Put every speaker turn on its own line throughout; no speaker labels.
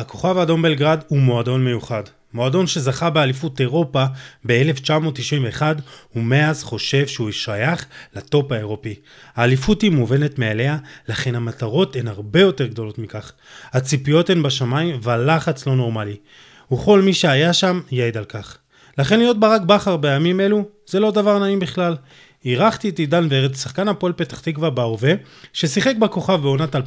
הכוכב האדום בלגרד הוא מועדון מיוחד. מועדון שזכה באליפות אירופה ב-1991 ומאז חושב שהוא שייך לטופ האירופי. האליפות היא מובנת מאליה, לכן המטרות הן הרבה יותר גדולות מכך. הציפיות הן בשמיים והלחץ לא נורמלי. וכל מי שהיה שם יעיד על כך. לכן להיות ברק בכר בימים אלו זה לא דבר נעים בכלל. אירחתי את עידן ורד, שחקן הפועל פתח תקווה בהווה, ששיחק בכוכב בעונת 2015-2016,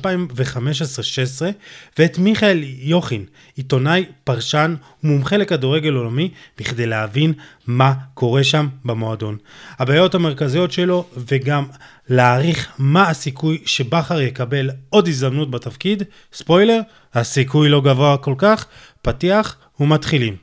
ואת מיכאל יוכין, עיתונאי, פרשן ומומחה לכדורגל עולמי, בכדי להבין מה קורה שם במועדון. הבעיות המרכזיות שלו, וגם להעריך מה הסיכוי שבכר יקבל עוד הזדמנות בתפקיד, ספוילר, הסיכוי לא גבוה כל כך, פתיח ומתחילים.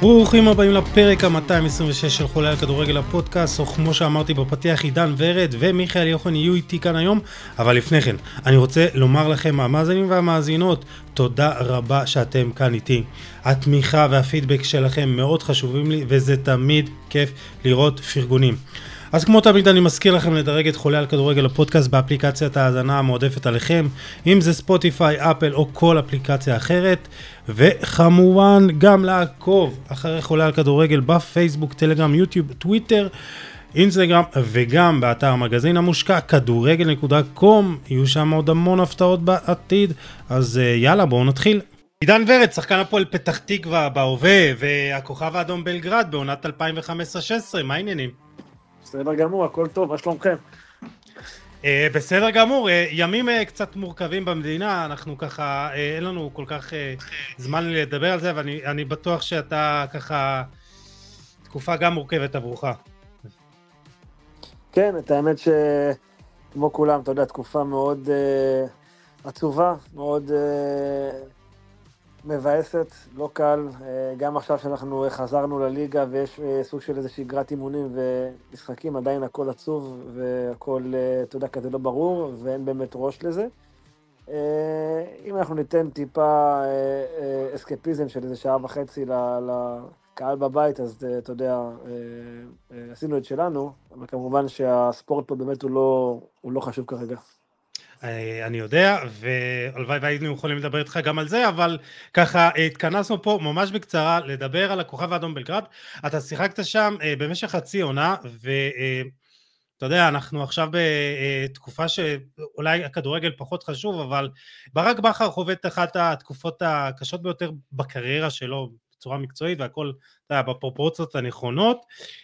ברוכים הבאים לפרק ה-226 של חולי על כדורגל הפודקאסט, או כמו שאמרתי בפתיח, עידן ורד ומיכאל יוחנן יהיו איתי כאן היום, אבל לפני כן, אני רוצה לומר לכם, המאזינים והמאזינות, תודה רבה שאתם כאן איתי. התמיכה והפידבק שלכם מאוד חשובים לי, וזה תמיד כיף לראות פרגונים. אז כמו תמיד אני מזכיר לכם לדרג את חולה על כדורגל הפודקאסט באפליקציית ההאזנה המועדפת עליכם, אם זה ספוטיפיי, אפל או כל אפליקציה אחרת, וכמובן גם לעקוב אחרי חולה על כדורגל בפייסבוק, טלגרם, יוטיוב, טוויטר. אינסטגרם וגם באתר המגזין המושקע כדורגל.com יהיו שם עוד המון הפתעות בעתיד אז אה, יאללה בואו נתחיל. עידן ורד שחקן הפועל פתח תקווה בהווה והכוכב האדום בלגרד בעונת 2015-16 מה העניינים?
בסדר גמור, הכל טוב, מה שלומכם?
Uh, בסדר גמור, uh, ימים uh, קצת מורכבים במדינה, אנחנו ככה, uh, אין לנו כל כך uh, זמן לדבר על זה, אבל אני בטוח שאתה ככה, תקופה גם מורכבת עבורך.
כן, את האמת שכמו כולם, אתה יודע, תקופה מאוד uh, עצובה, מאוד uh, מבאסת, לא קל, אה, גם עכשיו שאנחנו חזרנו לליגה ויש אה, סוג של איזה שגרת אימונים ומשחקים, עדיין הכל עצוב והכל, אה, אתה יודע, כזה לא ברור ואין באמת ראש לזה. אם אנחנו ניתן טיפה אסקפיזם של איזה שעה וחצי לקהל בבית, אז אתה יודע, עשינו את שלנו, אבל כמובן שהספורט פה באמת הוא לא, הוא לא חשוב כרגע.
אה, אני יודע, והלוואי והיינו יכולים לדבר איתך גם על זה, אבל ככה התכנסנו פה ממש בקצרה לדבר על הכוכב האדום בלגרד. אתה שיחקת שם אה, במשך חצי עונה, ואתה יודע, אנחנו עכשיו בתקופה שאולי הכדורגל פחות חשוב, אבל ברק בכר חווה את אחת התקופות הקשות ביותר בקריירה שלו, בצורה מקצועית והכל, אתה יודע, בפרופורציות הנכונות.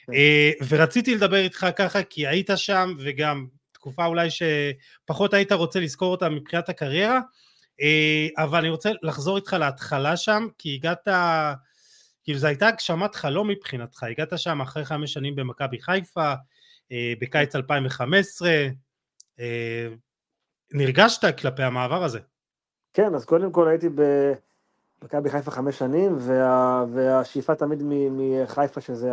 כן. אה, ורציתי לדבר איתך ככה, כי היית שם, וגם תקופה אולי שפחות היית רוצה לזכור אותה מבחינת הקריירה, אה, אבל אני רוצה לחזור איתך להתחלה שם, כי הגעת, כאילו זו הייתה הגשמת חלום מבחינתך, הגעת שם אחרי חמש שנים במכבי חיפה, אה, בקיץ 2015, אה, נרגשת כלפי המעבר הזה.
כן, אז קודם כל הייתי במכבי חיפה חמש שנים, וה, והשאיפה תמיד מחיפה, שזה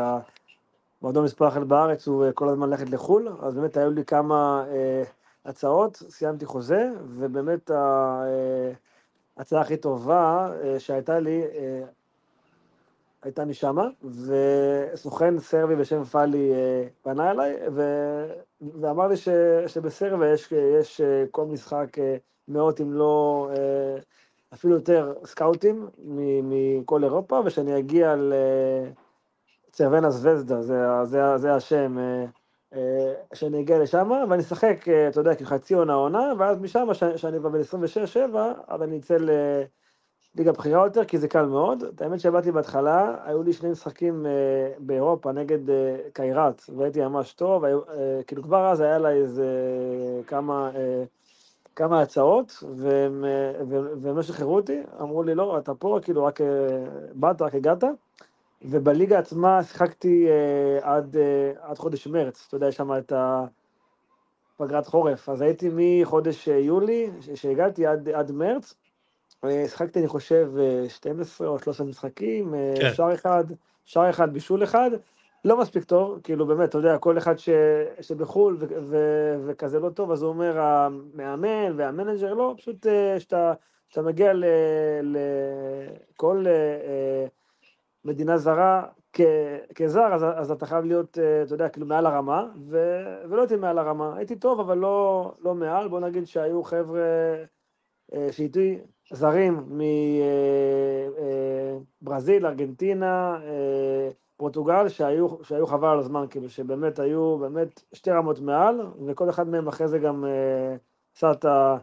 מועדון מספר אחת בארץ הוא אה, כל הזמן ללכת לחו"ל, אז באמת היו לי כמה אה, הצעות, סיימתי חוזה, ובאמת ההצעה הכי טובה אה, שהייתה לי, אה, הייתה משמה, וסוכן סרבי בשם פאלי אה, פנה אליי, ו... ואמר לי ש... שבסרבי יש, יש אה, כל משחק אה, מאות אם לא אה, אפילו יותר סקאוטים מכל אירופה, ושאני אגיע ל... צרבנה זווזדה, זה, זה, זה השם, אה, אה, שאני אגיע לשם, ואני אשחק, אה, אתה יודע, כחצי עונה עונה, ואז משם, שאני כבר בן 26-7, אז אני אצא לליגה בכירה יותר, כי זה קל מאוד. את האמת שבאתי בהתחלה, היו לי שני משחקים באירופה נגד קיירת, והייתי ממש טוב, היו, כאילו כבר אז היה לה איזה כמה... כמה הצעות, והם, והם לא שחררו אותי, אמרו לי, לא, אתה פה, כאילו, רק באת, רק הגעת, ובליגה עצמה שיחקתי uh, עד, uh, עד חודש מרץ, אתה יודע, יש שם את הפגרת חורף, אז הייתי מחודש אה, יולי, שהגעתי עד, עד מרץ, uh, שיחקתי, אני חושב, 12 או 13 משחקים, כן. שער אחד, שער אחד, בישול אחד, לא מספיק טוב, כאילו באמת, אתה יודע, כל אחד ש, שבחו"ל ו, ו, וכזה לא טוב, אז הוא אומר, המאמן והמנג'ר, לא, פשוט שאתה, שאתה מגיע לכל... מדינה זרה כ, כזר, אז, אז אתה חייב להיות, אה, אתה יודע, כאילו מעל הרמה, ו, ולא הייתי מעל הרמה. הייתי טוב, אבל לא, לא מעל. בוא נגיד שהיו חבר'ה אה, שאיתי זרים מברזיל, ארגנטינה, פורטוגל, שהיו, שהיו חבל על הזמן, כאילו, שבאמת היו באמת שתי רמות מעל, וכל אחד מהם אחרי זה גם עשה את ה...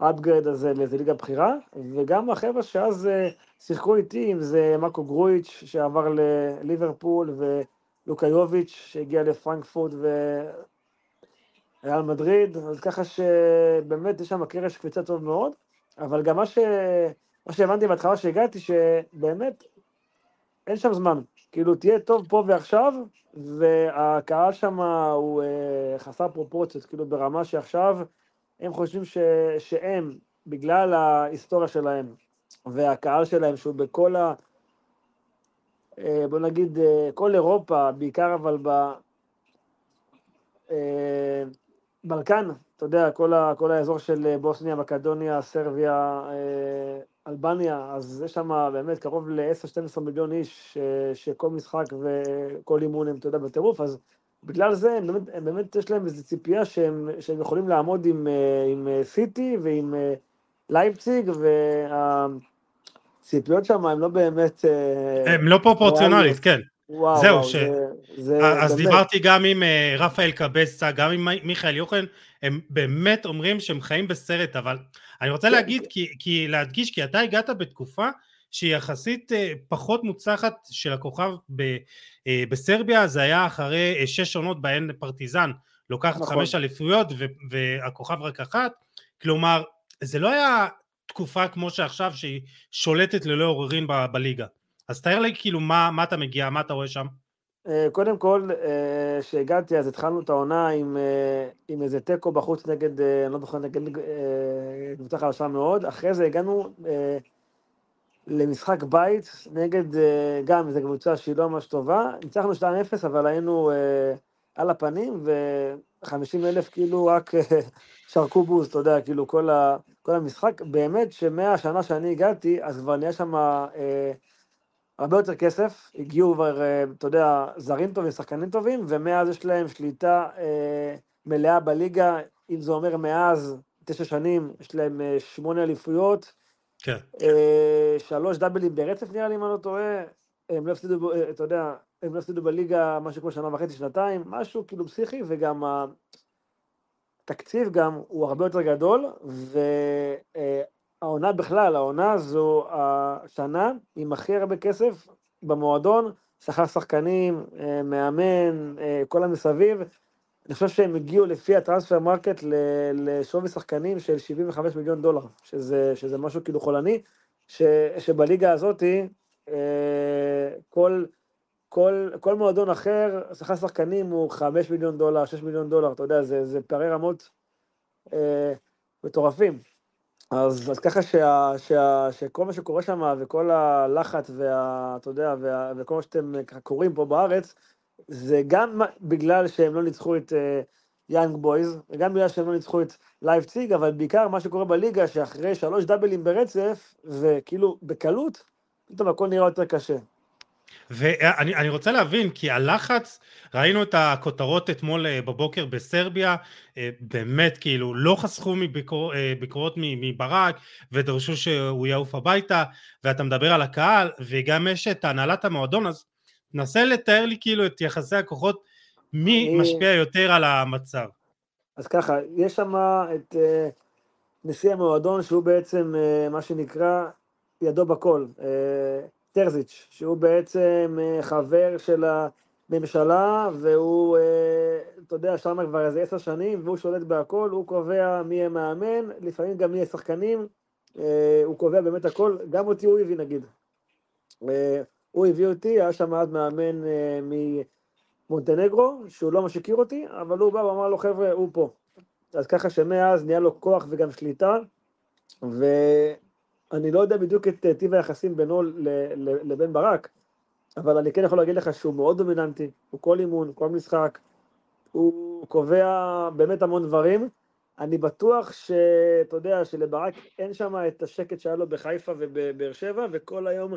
האפגרד הזה לאיזה ליגה בכירה, וגם החבר'ה שאז אה, שיחקו איתי, אם זה מקו גרויץ' שעבר לליברפול, ולוקה יוביץ' שהגיע לפרנקפורט וריאל מדריד, אז ככה שבאמת יש שם קרש קפיצה טוב מאוד, אבל גם מה, ש... מה שהבנתי בהתחלה שהגעתי, שבאמת אין שם זמן, כאילו תהיה טוב פה ועכשיו, והקהל שם הוא אה, חסר פרופורציות, כאילו ברמה שעכשיו, הם חושבים ש, שהם, בגלל ההיסטוריה שלהם והקהל שלהם, שהוא בכל ה... אה, בוא נגיד, אה, כל אירופה, בעיקר אבל ב... אה, אתה יודע, כל, ה, כל האזור של בוסניה, מקדוניה, סרביה, אלבניה, אז יש שם באמת קרוב ל-10-12 מיליון איש, שכל משחק וכל אימון הם, אתה יודע, בטירוף, אז בגלל זה, הם באמת, הם באמת יש להם איזו ציפייה שהם, שהם יכולים לעמוד עם, אה, עם אה, סיטי ועם אה, לייפציג, והציפיות שם הן לא באמת...
הן לא פרופורציונלית, כן. וואו, זהו, וואו, ש... זה, זה אז באמת... דיברתי גם עם רפאל קבסה, גם עם מיכאל יוחנן, הם באמת אומרים שהם חיים בסרט, אבל אני רוצה כן, להגיד, כן. כי, כי להדגיש, כי אתה הגעת בתקופה שהיא יחסית אה, פחות מוצלחת של הכוכב ב, אה, בסרביה, זה היה אחרי אה, שש עונות בהן פרטיזן לוקחת נכון. חמש אליפויות והכוכב רק אחת, כלומר זה לא היה תקופה כמו שעכשיו שהיא שולטת ללא עוררין ב, בליגה. אז תאר לי כאילו מה, מה אתה מגיע, מה אתה רואה שם?
קודם כל, כשהגעתי אז התחלנו את העונה עם, עם איזה תיקו בחוץ נגד, אני לא זוכר, נגד קבוצה חלשה מאוד, אחרי זה הגענו למשחק בית נגד אה, גם איזו קבוצה שהיא לא ממש טובה. ניצחנו 2-0, אבל היינו אה, על הפנים, ו-50 אלף כאילו רק אה, שרקו בוז, אתה יודע, כאילו כל, ה, כל המשחק. באמת שמהשנה שאני הגעתי, אז כבר נהיה שם אה, הרבה יותר כסף. הגיעו כבר, אה, אתה יודע, זרים טובים, שחקנים טובים, ומאז יש להם שליטה אה, מלאה בליגה. אם זה אומר מאז תשע שנים, יש להם אה, שמונה אליפויות.
כן.
אה, שלוש דאבלים ברצף נראה לי, אם אני לא טועה. הם לא הפסידו, אה, אתה יודע, הם לא הפסידו בליגה משהו כמו שנה וחצי, שנתיים, משהו כאילו פסיכי, וגם התקציב גם הוא הרבה יותר גדול, והעונה אה, בכלל, העונה הזו השנה עם הכי הרבה כסף במועדון, שכר שחקנים, מאמן, כל המסביב, אני חושב שהם הגיעו לפי ה Transfermarkt לשווי שחקנים של 75 מיליון דולר, שזה, שזה משהו כאילו חולני, ש, שבליגה הזאתי, אה, כל, כל, כל מועדון אחר, שכר שחקנים הוא 5 מיליון דולר, 6 מיליון דולר, אתה יודע, זה, זה פערי רמות אה, מטורפים. אז, אז ככה שה, שה, שכל מה שקורה שם, וכל הלחץ, ואתה יודע, וה, וכל מה שאתם קוראים פה בארץ, זה גם בגלל שהם לא ניצחו את יאנג אה, בויז, וגם בגלל שהם לא ניצחו את לייפציג, אבל בעיקר מה שקורה בליגה, שאחרי שלוש דאבלים ברצף, וכאילו בקלות, פתאום הכל נראה יותר קשה.
ואני רוצה להבין, כי הלחץ, ראינו את הכותרות אתמול אה, בבוקר בסרביה, אה, באמת כאילו לא חסכו מביקורות אה, מברק ודרשו שהוא יעוף הביתה, ואתה מדבר על הקהל, וגם יש את הנהלת המועדון, אז נסה לתאר לי כאילו את יחסי הכוחות, מי אני... משפיע יותר על המצב.
אז ככה, יש שם את uh, נשיא המועדון שהוא בעצם uh, מה שנקרא ידו בכל, uh, טרזיץ', שהוא בעצם uh, חבר של הממשלה והוא, uh, אתה יודע, שם כבר איזה עשר שנים והוא שולט בהכל, הוא קובע מי יהיה מאמן, לפעמים גם מי יהיה שחקנים, uh, הוא קובע באמת הכל, גם אותי הוא הביא נגיד. הוא הביא אותי, היה שם אז מאמן אה, ממונטנגרו, שהוא לא ממש הכיר אותי, אבל הוא בא ואמר לו, חבר'ה, הוא פה. אז ככה שמאז נהיה לו כוח וגם שליטה, ואני לא יודע בדיוק את אה, טיב היחסים בינו לבין ברק, אבל אני כן יכול להגיד לך שהוא מאוד דומיננטי, הוא כל אימון, כל משחק, הוא קובע באמת המון דברים. אני בטוח שאתה יודע שלברק אין שם את השקט שהיה לו בחיפה ובבאר שבע, וכל היום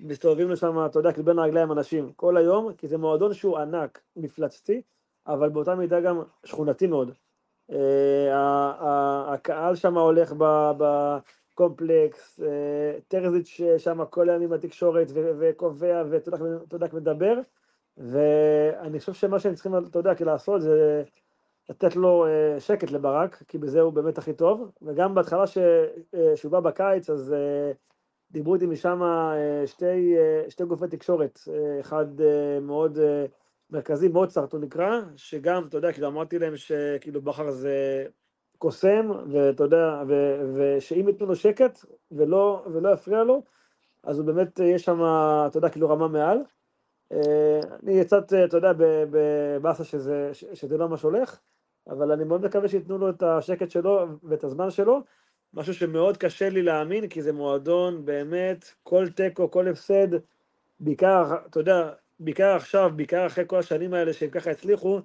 מסתובבים לו שם, אתה יודע, כאילו בין הרגליים אנשים. כל היום, כי זה מועדון שהוא ענק, מפלצתי, אבל באותה מידה גם שכונתי מאוד. אה, הקהל שם הולך בקומפלקס, אה, טרזיץ' שם כל הימים בתקשורת וקובע ואתה יודע, מדבר, ואני חושב שמה שהם צריכים, אתה יודע, לעשות זה לתת לו אה, שקט לברק, כי בזה הוא באמת הכי טוב, וגם בהתחלה שהוא בא בקיץ, אז דיברו איתי משם שתי, שתי גופי תקשורת, אחד מאוד מרכזי, מוצרט הוא נקרא, שגם, אתה יודע, כאילו אמרתי להם שכאילו בכר זה קוסם, ואתה יודע, ו, ושאם ייתנו לו שקט ולא, ולא יפריע לו, אז הוא באמת, יש שם, אתה יודע, כאילו רמה מעל. אה, אני קצת, אתה יודע, בבאסה שזה, שזה לא מה שהולך, אבל אני מאוד מקווה שייתנו לו את השקט שלו ואת הזמן שלו, משהו שמאוד קשה לי להאמין, כי זה מועדון באמת, כל תיקו, כל הפסד, בעיקר, אתה יודע, בעיקר עכשיו, בעיקר אחרי כל השנים האלה שהם ככה הצליחו,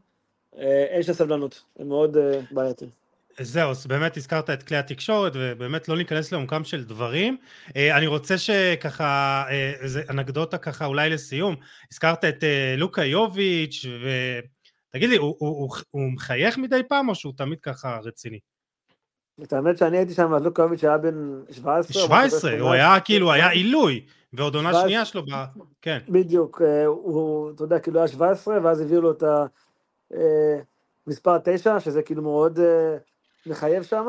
אה, אין שם סבלנות, הם מאוד אה, בעייתיים.
זהו, אז באמת הזכרת את כלי התקשורת, ובאמת לא ניכנס לעומקם של דברים. אה, אני רוצה שככה, איזה אנקדוטה ככה אולי לסיום. הזכרת את לוקה יוביץ', ותגיד לי, הוא, הוא, הוא, הוא מחייך מדי פעם, או שהוא תמיד ככה רציני?
את האמת שאני הייתי שם, אז לוקה יוביץ' היה בן 17.
17, הוא היה כאילו, היה עילוי. ועוד עונה שנייה שלו. כן.
בדיוק, אה, הוא, אתה יודע, כאילו היה 17, ואז הביאו לו את המספר אה, 9, שזה כאילו מאוד אה, מחייב שם,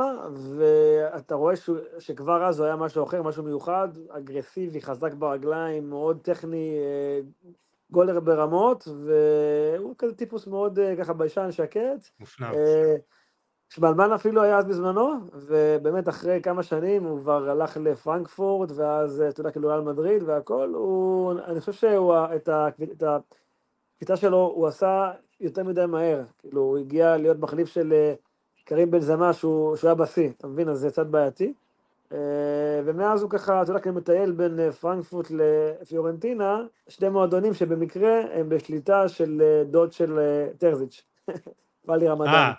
ואתה רואה ש... שכבר אז הוא היה משהו אחר, משהו מיוחד, אגרסיבי, חזק ברגליים, מאוד טכני, גולר ברמות, והוא כזה טיפוס מאוד ככה ביישן, שקט. מופנם. שמלמן אפילו היה אז בזמנו, ובאמת אחרי כמה שנים הוא כבר הלך לפרנקפורט, ואז, אתה יודע, כאילו, על מדריד והכל, הוא, אני חושב שהוא, את הקפיצה שלו, הוא עשה יותר מדי מהר. כאילו, הוא הגיע להיות מחליף של אה, קרים בן זמה, שהוא, שהוא היה בשיא, אתה מבין? אז זה קצת בעייתי. אה, ומאז הוא ככה, אתה יודע, כאילו מטייל בין אה, פרנקפורט לפיורנטינה, שני מועדונים שבמקרה הם בשליטה של דוד של טרזיץ', ואלי רמדאן.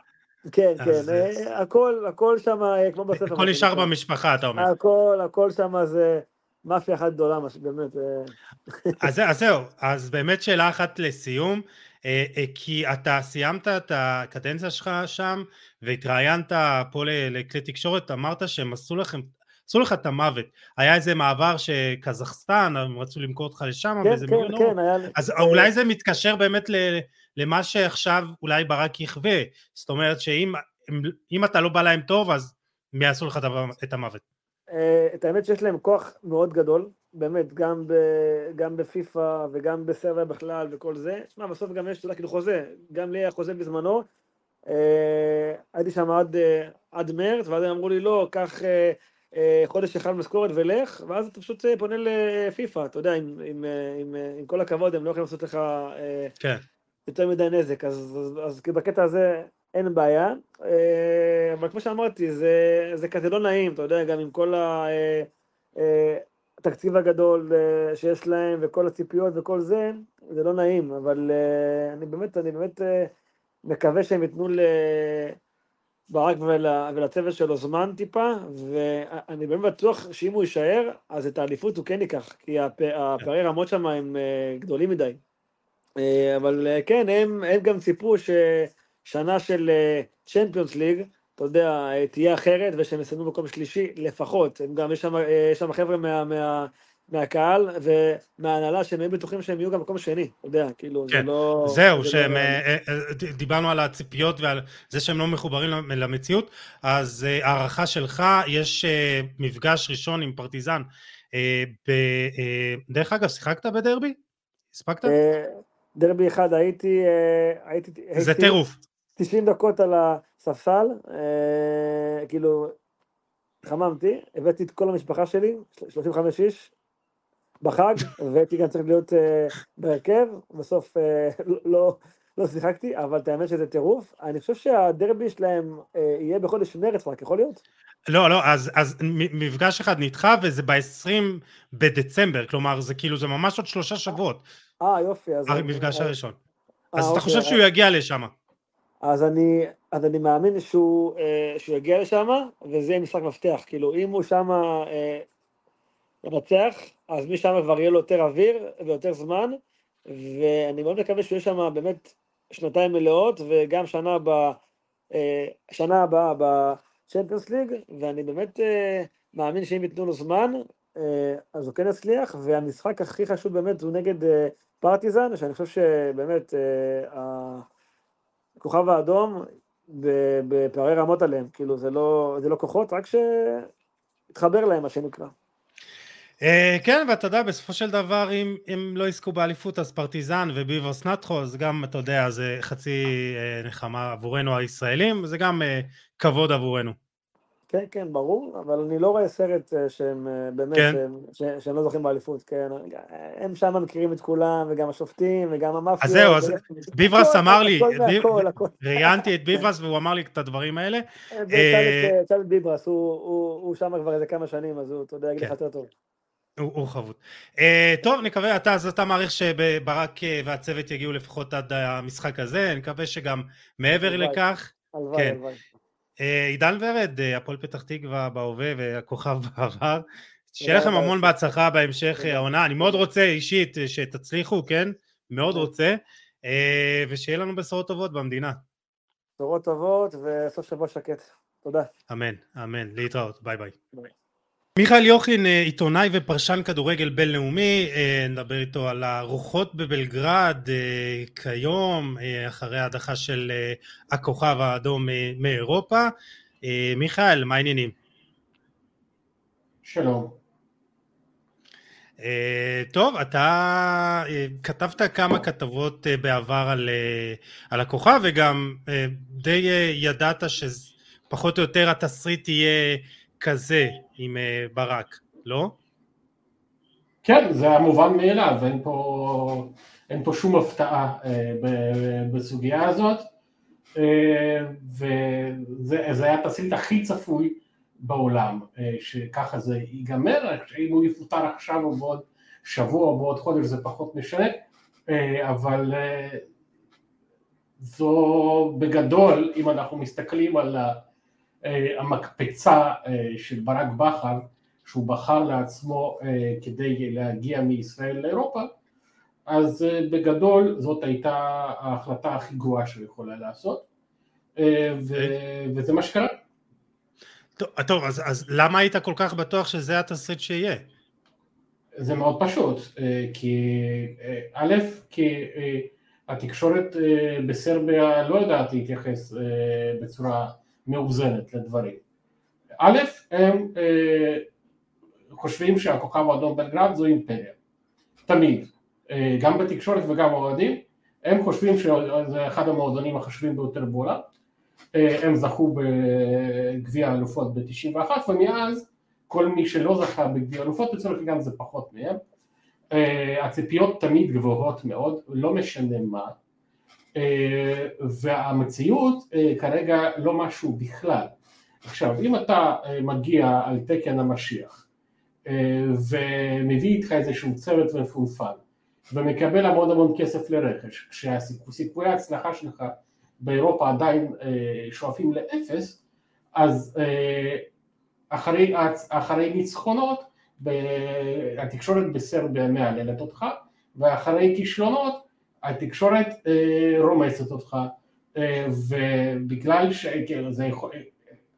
כן, כן, אה, הכל, הכל שם, אה, כמו בספר.
הכל נשאר במשפחה, אתה אומר.
הכל, הכל שם זה מאפיה אחת גדולה, באמת.
אה. אז זהו, אז באמת שאלה אחת לסיום, כי אתה סיימת את הקדנציה שלך שם, והתראיינת פה לכלי תקשורת, אמרת שהם עשו לכם עשו לך את המוות. היה איזה מעבר שקזחסטן, הם רצו למכור אותך לשם,
כן, כן, כן, היה...
אז אולי זה מתקשר באמת. למה שעכשיו אולי ברק יחווה, זאת אומרת שאם אם אתה לא בא להם טוב אז הם יעשו לך את המוות.
אה, את האמת שיש להם כוח מאוד גדול, באמת, גם, ב, גם בפיפא וגם בסרוויה בכלל וכל זה. שמע, בסוף גם יש, אתה יודע, כאילו חוזה, גם לי היה חוזה בזמנו. אה, הייתי שם עד, אה, עד מרץ, ואז הם אמרו לי, לא, קח חודש אחד משכורת ולך, ואז אתה פשוט פונה לפיפא, אתה יודע, עם, עם, עם, עם כל הכבוד, הם לא יכולים לעשות לך... כן. יותר מדי נזק, אז, אז, אז בקטע הזה אין בעיה, אה, אבל כמו שאמרתי, זה, זה כזה לא נעים, אתה יודע, גם עם כל אה, אה, התקציב הגדול שיש להם וכל הציפיות וכל זה, זה לא נעים, אבל אני באמת, אני באמת מקווה שהם ייתנו לברק ולצוות שלו זמן טיפה, ואני באמת בטוח שאם הוא יישאר, אז את האליפות הוא כן ייקח, כי הפערי רמות שם הם גדולים מדי. אה, אבל אה, כן, הם, הם גם סיפרו ששנה של צ'מפיונס אה, ליג, אתה יודע, תהיה אחרת ושהם יסיימו במקום שלישי לפחות. הם גם, יש שם, יש שם חבר'ה מה, מה, מהקהל ומההנהלה שהם היו בטוחים שהם יהיו גם במקום שני, אתה יודע, כאילו,
כן. זה לא... זהו, זה שהם, לא... דיברנו על הציפיות ועל זה שהם לא מחוברים למציאות, אז הערכה שלך, יש מפגש ראשון עם פרטיזן. ב... דרך אגב, שיחקת בדרבי? הספקת?
דרבי אחד הייתי, אה, הייתי,
זה טירוף.
90 דקות על הספסל, אה, כאילו, חממתי, הבאתי את כל המשפחה שלי, 35 איש, בחג, והייתי גם צריך להיות אה, בהרכב, בסוף לא, לא שיחקתי, אבל את האמת שזה טירוף. אני חושב שהדרבי שלהם יהיה בחודש מרץ רק, יכול להיות?
לא, לא, אז, אז מפגש אחד נדחה וזה ב-20 בדצמבר, כלומר זה כאילו, זה ממש עוד שלושה שבועות.
אה, יופי. אז...
המפגש הראשון. אז אתה חושב שהוא יגיע לשם?
אז אני, אז אני מאמין שהוא, אה, שהוא יגיע לשם, וזה יהיה משחק מפתח. כאילו, אם הוא שם, אה, לנצח, אז משם כבר יהיה לו יותר אוויר ויותר זמן, ואני מאוד מקווה שהוא יהיה שם באמת שנתיים מלאות, וגם שנה הבאה, שנה הבאה בצ'מפיונס ליג, ואני באמת מאמין שאם ייתנו לו זמן, אז הוא כן יצליח, והמשחק הכי חשוב באמת הוא נגד פרטיזן, שאני חושב שבאמת הכוכב האדום בפערי רמות עליהם, כאילו זה לא, זה לא כוחות, רק שיתחבר להם, מה שנקרא.
אה, כן, ואתה יודע, בסופו של דבר, אם, אם לא יזכו באליפות, אז פרטיזן וביברס נטחו, אז גם, אתה יודע, זה חצי אה, נחמה עבורנו הישראלים, זה גם אה, כבוד עבורנו.
כן, כן, ברור, אבל אני לא רואה סרט אה, שהם אה, באמת, כן. שהם, שהם לא זוכים באליפות, כן, הם שם מכירים את כולם, וגם השופטים, וגם המאפיה.
אז זהו, אז ביברס אמר לי, ראיינתי את ביברס והוא אמר לי את הדברים האלה.
אה, תשאל את ביברס, הוא שם כבר איזה כמה שנים, אז הוא, אתה יודע, יגיד לך כן. יותר טוב.
הוא חבוד. טוב, נקווה, אתה, אז אתה מעריך שברק והצוות יגיעו לפחות עד המשחק הזה, אני מקווה שגם מעבר לכך.
הלוואי, כן. הלוואי.
אה, עידן ורד, אה, הפועל פתח תקווה בהווה והכוכב בעבר, שיהיה לכם המון בהצלחה בהמשך העונה, אני מאוד רוצה אישית אה, שתצליחו, כן? מאוד רוצה, ושיהיה לנו בשורות טובות במדינה.
בשורות טובות וסוף שבוע שקט. תודה.
אמן, אמן, להתראות, ביי ביי. ביי. מיכאל יוכין, אה, עיתונאי ופרשן כדורגל בינלאומי, אה, נדבר איתו על הרוחות בבלגרד אה, כיום, אחרי ההדחה של הכוכב האדום מאירופה. מיכאל, מה העניינים?
שלום.
טוב, אתה כתבת כמה כתבות בעבר על, על הכוכב וגם די ידעת שפחות או יותר התסריט יהיה כזה עם אה, ברק, לא?
כן, זה המובן מאליו, אין אין פה שום הפתעה אה, בסוגיה הזאת, אה, וזה היה התסריט הכי צפוי בעולם, אה, שככה זה ייגמר, אם הוא יפוטר עכשיו או בעוד שבוע או בעוד חודש זה פחות משנה, אה, אבל אה, זו בגדול, אם אנחנו מסתכלים על ה... אה, המקפצה אה, של ברק בכר, שהוא בחר לעצמו אה, כדי להגיע מישראל לאירופה, אז בגדול זאת הייתה ההחלטה הכי גרועה שהוא יכולה לעשות, ו... וזה מה שקרה.
טוב, טוב אז, אז למה היית כל כך בטוח שזה התסריט שיהיה?
זה מאוד פשוט, כי א', כי התקשורת בסרביה לא יודעת להתייחס בצורה מאוזנת לדברים. א', הם אה, חושבים שהכוכב האדום בלגרד זו אימפריה, תמיד, אה, גם בתקשורת וגם באוהדים, הם חושבים שזה אחד המועדונים החשובים ביותר בעולם, אה, הם זכו בגביע האלופות ב-91 ומאז כל מי שלא זכה בגביע האלופות לצורך העניין זה פחות מהם, אה, הציפיות תמיד גבוהות מאוד, לא משנה מה, והמציאות אה, כרגע לא משהו בכלל. עכשיו, אם אתה אה, מגיע על תקן המשיח ומביא איתך איזשהו צוות מפונפן ומקבל המון המון כסף לרכש, כשסיכויי ההצלחה שלך באירופה עדיין שואפים לאפס, אז אחרי, אחרי ניצחונות התקשורת בסרביה מהללת אותך ואחרי כישלונות התקשורת אה, רומסת אותך, אה, ובגלל ש... כן, זה יכול...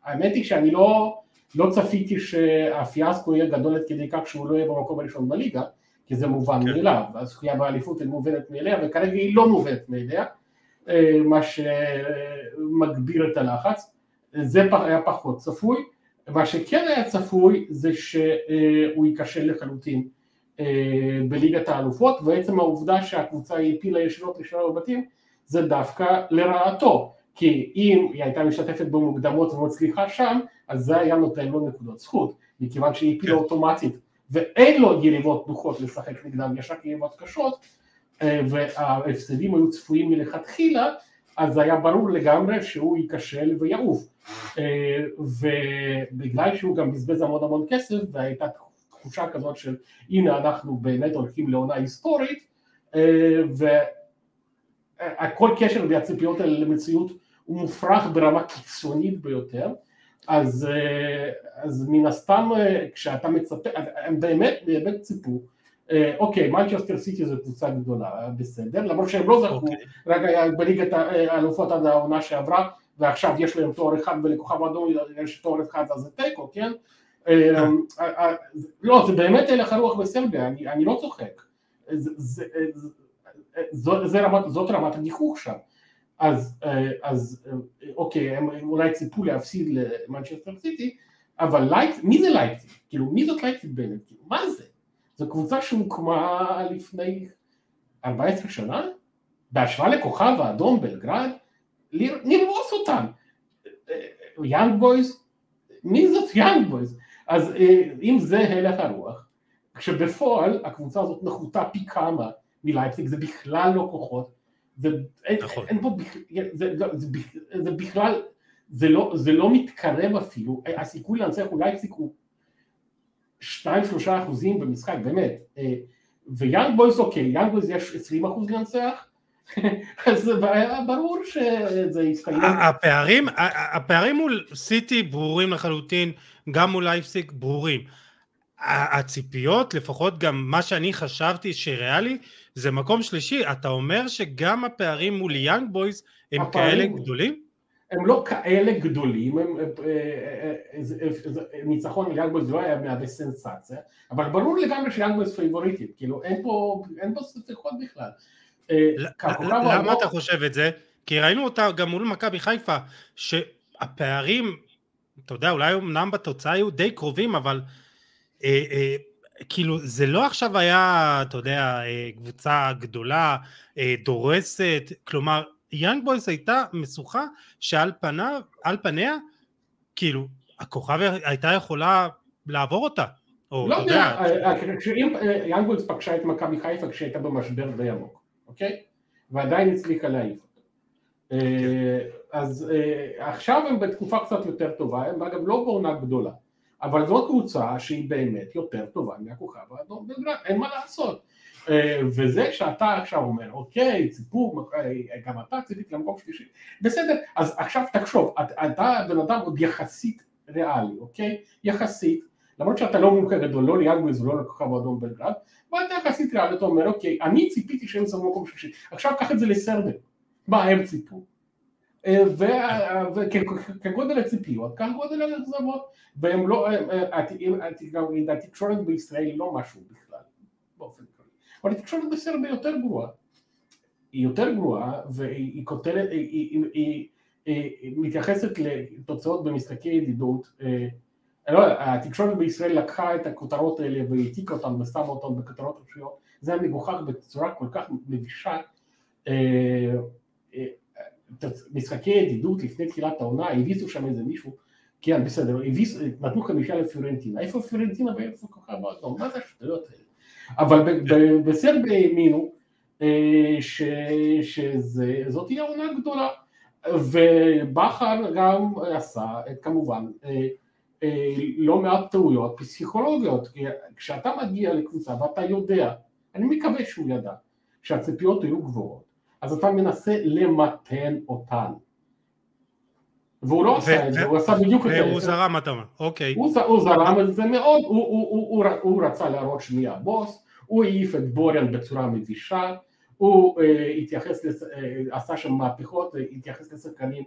האמת היא שאני לא, לא צפיתי שהפיאסקו יהיה גדול עד כדי כך שהוא לא יהיה במקום הראשון בליגה, כי זה מובן כן. מאליו, הזכייה באליפות היא מובנת מאליה, וכרגע היא לא מובנת מאליה, אה, מה שמגביר את הלחץ, זה היה פחות צפוי, מה שכן היה צפוי זה שהוא ייכשל לחלוטין. אה, בליגת האלופות, ועצם העובדה שהקבוצה העפילה ישירות לשלב הבתים זה דווקא לרעתו, כי אם היא הייתה משתתפת במוקדמות ומצליחה שם, אז זה היה נותן לו נקודות זכות, מכיוון שהיא העפילה כן. אוטומטית ואין לו יריבות דוחות לשחק נגדם, יש רק יריבות קשות, אה, וההפסדים היו צפויים מלכתחילה, אז היה ברור לגמרי שהוא ייכשל ויעוף. אה, ובגלל שהוא גם בזבז המון המון כסף והייתה תחושה כזאת של הנה אנחנו באמת הולכים לעונה היסטורית אה, וכל קשר והציפיות האלה למציאות הוא מופרך ברמה קיצונית ביותר אז, אז מן הסתם כשאתה מצפה, הם באמת באמת ציפו אוקיי, מנצ'סטר סיטי זו קבוצה גדולה, בסדר, למרות שהם לא זכו, okay. רק היה בליגת האלופות עד העונה שעברה, ועכשיו יש להם תואר אחד ולכוכב אדום יש תואר אחד אז זה תיקו, כן? לא, זה באמת הלך הרוח בסרביה, אני לא צוחק, זאת רמת הגיחוך שם, אז אוקיי, הם אולי ציפו להפסיד למנצ'סטר סיטי, אבל מי זה לייפציג? כאילו, מי זאת לייפציג באמת? מה זה? זו קבוצה שהוקמה לפני 14 שנה, בהשוואה לכוכב האדום בלגרד, נרמוס אותם. יאנג בויז, מי זאת יאנג בויז? אז אם זה הלך הרוח, כשבפועל הקבוצה הזאת נחותה פי כמה מלייפציג, זה בכלל לא כוחות, זה, נכון. אין, פה, זה, זה, זה, זה בכלל, זה לא, זה לא מתקרב אפילו, הסיכוי לנצח את לייפציג הוא 2-3 אחוזים במשחק, באמת, ויאנג בויז אוקיי, יאנג בויז יש 20 אחוז לנצח, אז ברור שזה יסתיים.
הפערים, הפערים מול סיטי ברורים לחלוטין, גם מול לייפציג ברורים. הציפיות, לפחות גם מה שאני חשבתי שריאלי, זה מקום שלישי. אתה אומר שגם הפערים מול יאנג בויז הם כאלה גדולים?
הם לא כאלה גדולים, הם, ניצחון ליאנג בויז לא היה מהווה סנסציה, אבל ברור לגמרי שיאנג בויז פייבוריטית, כאילו אין פה, אין פה ספקות בכלל.
למה אתה חושב את זה? כי ראינו אותה גם מול מכבי חיפה, שהפערים, אתה יודע, אולי אמנם בתוצאה היו די קרובים, אבל אה, אה, כאילו זה לא עכשיו היה, אתה יודע, אה, קבוצה גדולה, אה, דורסת, כלומר, יאנג בויס הייתה משוכה שעל פניו, על פניה, כאילו, הכוכב הייתה יכולה לעבור אותה.
או, לא יודע, אה, אה, כשאם יאנג בויס פגשה את מכבי חיפה כשהייתה במשבר די עמוק. אוקיי? ועדיין הצליחה להעיף אותו. אה, אז אה, עכשיו הם בתקופה קצת יותר טובה, הם אגב לא בעונה גדולה, אבל זו קבוצה שהיא באמת יותר טובה מהכוכב האדום בלגרד, אין מה לעשות. אה, וזה שאתה עכשיו אומר, אוקיי, ציפור, גם אתה ציפית למקום שלישי, בסדר, אז עכשיו תחשוב, אתה בן אדם עוד יחסית ריאלי, אוקיי? יחסית, למרות שאתה לא מומחה גדול, לא ליאגוויז ולא לכוכב האדום בלגרד, ואתה יחסית ריאלי, אתה אומר, אוקיי, אני ציפיתי שהם ישחקו במקום שלישי, עכשיו קח את זה לסרבר, מה הם ציפו? אה, וכגודל הציפיות, כך גודל האכזבות, והם לא, התקשורת בישראל היא לא משהו בכלל, באופן כללי, אבל התקשורת בסרביה יותר גרועה, היא יותר גרועה, והיא כותרת, היא מתייחסת לתוצאות במשחקי ידידות, אה, לא, התקשורת בישראל לקחה את הכותרות האלה והעתיקה אותן ושמה אותן בכותרות ראשיות, זה היה מגוחך בצורה כל כך מבישה. אה, אה, משחקי ידידות לפני תחילת העונה, הביסו שם איזה מישהו, כן בסדר, נתנו חמישה לפיורנטינה, איפה פיורנטינה ואיפה כוכב האדום, מה זה השטויות האלה? אבל בסרביה האמינו אה, שזאת תהיה עונה גדולה, ובכר גם עשה כמובן אה, לא מעט טעויות פסיכולוגיות, כי כשאתה מגיע לקבוצה ואתה יודע, אני מקווה שהוא ידע, שהציפיות היו גבוהות, אז אתה מנסה למתן אותן. והוא לא עשה את זה, הוא עשה בדיוק את
זה. והוא זרם אתה אומר, אוקיי.
הוא זרם את זה מאוד, הוא רצה להראות שנייה הבוס, הוא העיף את בוריאן בצורה מבישה, הוא אה, התייחס, אה, עשה שם מהפכות, התייחס לשחקנים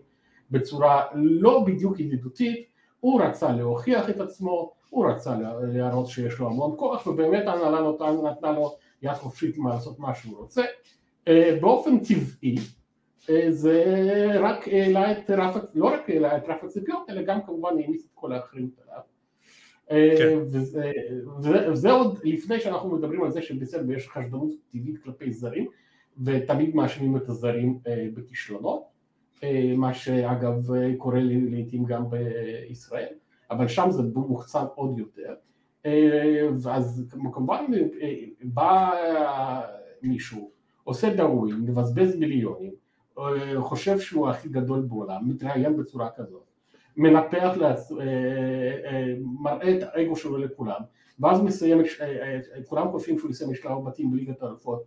בצורה לא בדיוק ידידותית, הוא רצה להוכיח את עצמו, הוא רצה להראות שיש לו המון כוח, ובאמת ההנהלה נתנה לו יד חופשית לעשות מה שהוא רוצה. אה, באופן טבעי אה, זה רק העלה את רף, לא רק העלה את רף הציפיות, אלא גם כמובן העמיס את כל האחרים עליו. אה, כן. וזה, וזה עוד לפני שאנחנו מדברים על זה שבסדר יש חשדנות טבעית כלפי זרים, ותמיד מאשימים את הזרים בכישלונות. אה, מה שאגב אה, קורה לעיתים גם בישראל, אבל שם זה מוחצן עוד יותר. אה, אז כמובן בא מישהו, עושה דאווין, מבזבז מיליונים, חושב שהוא הכי גדול בעולם, מתראיין בצורה כזאת, מנפח, לעצ... מראה את האגו שלו לכולם, ואז מסיים, כולם חושבים שהוא יסיים משלב בתים בליגת האלופות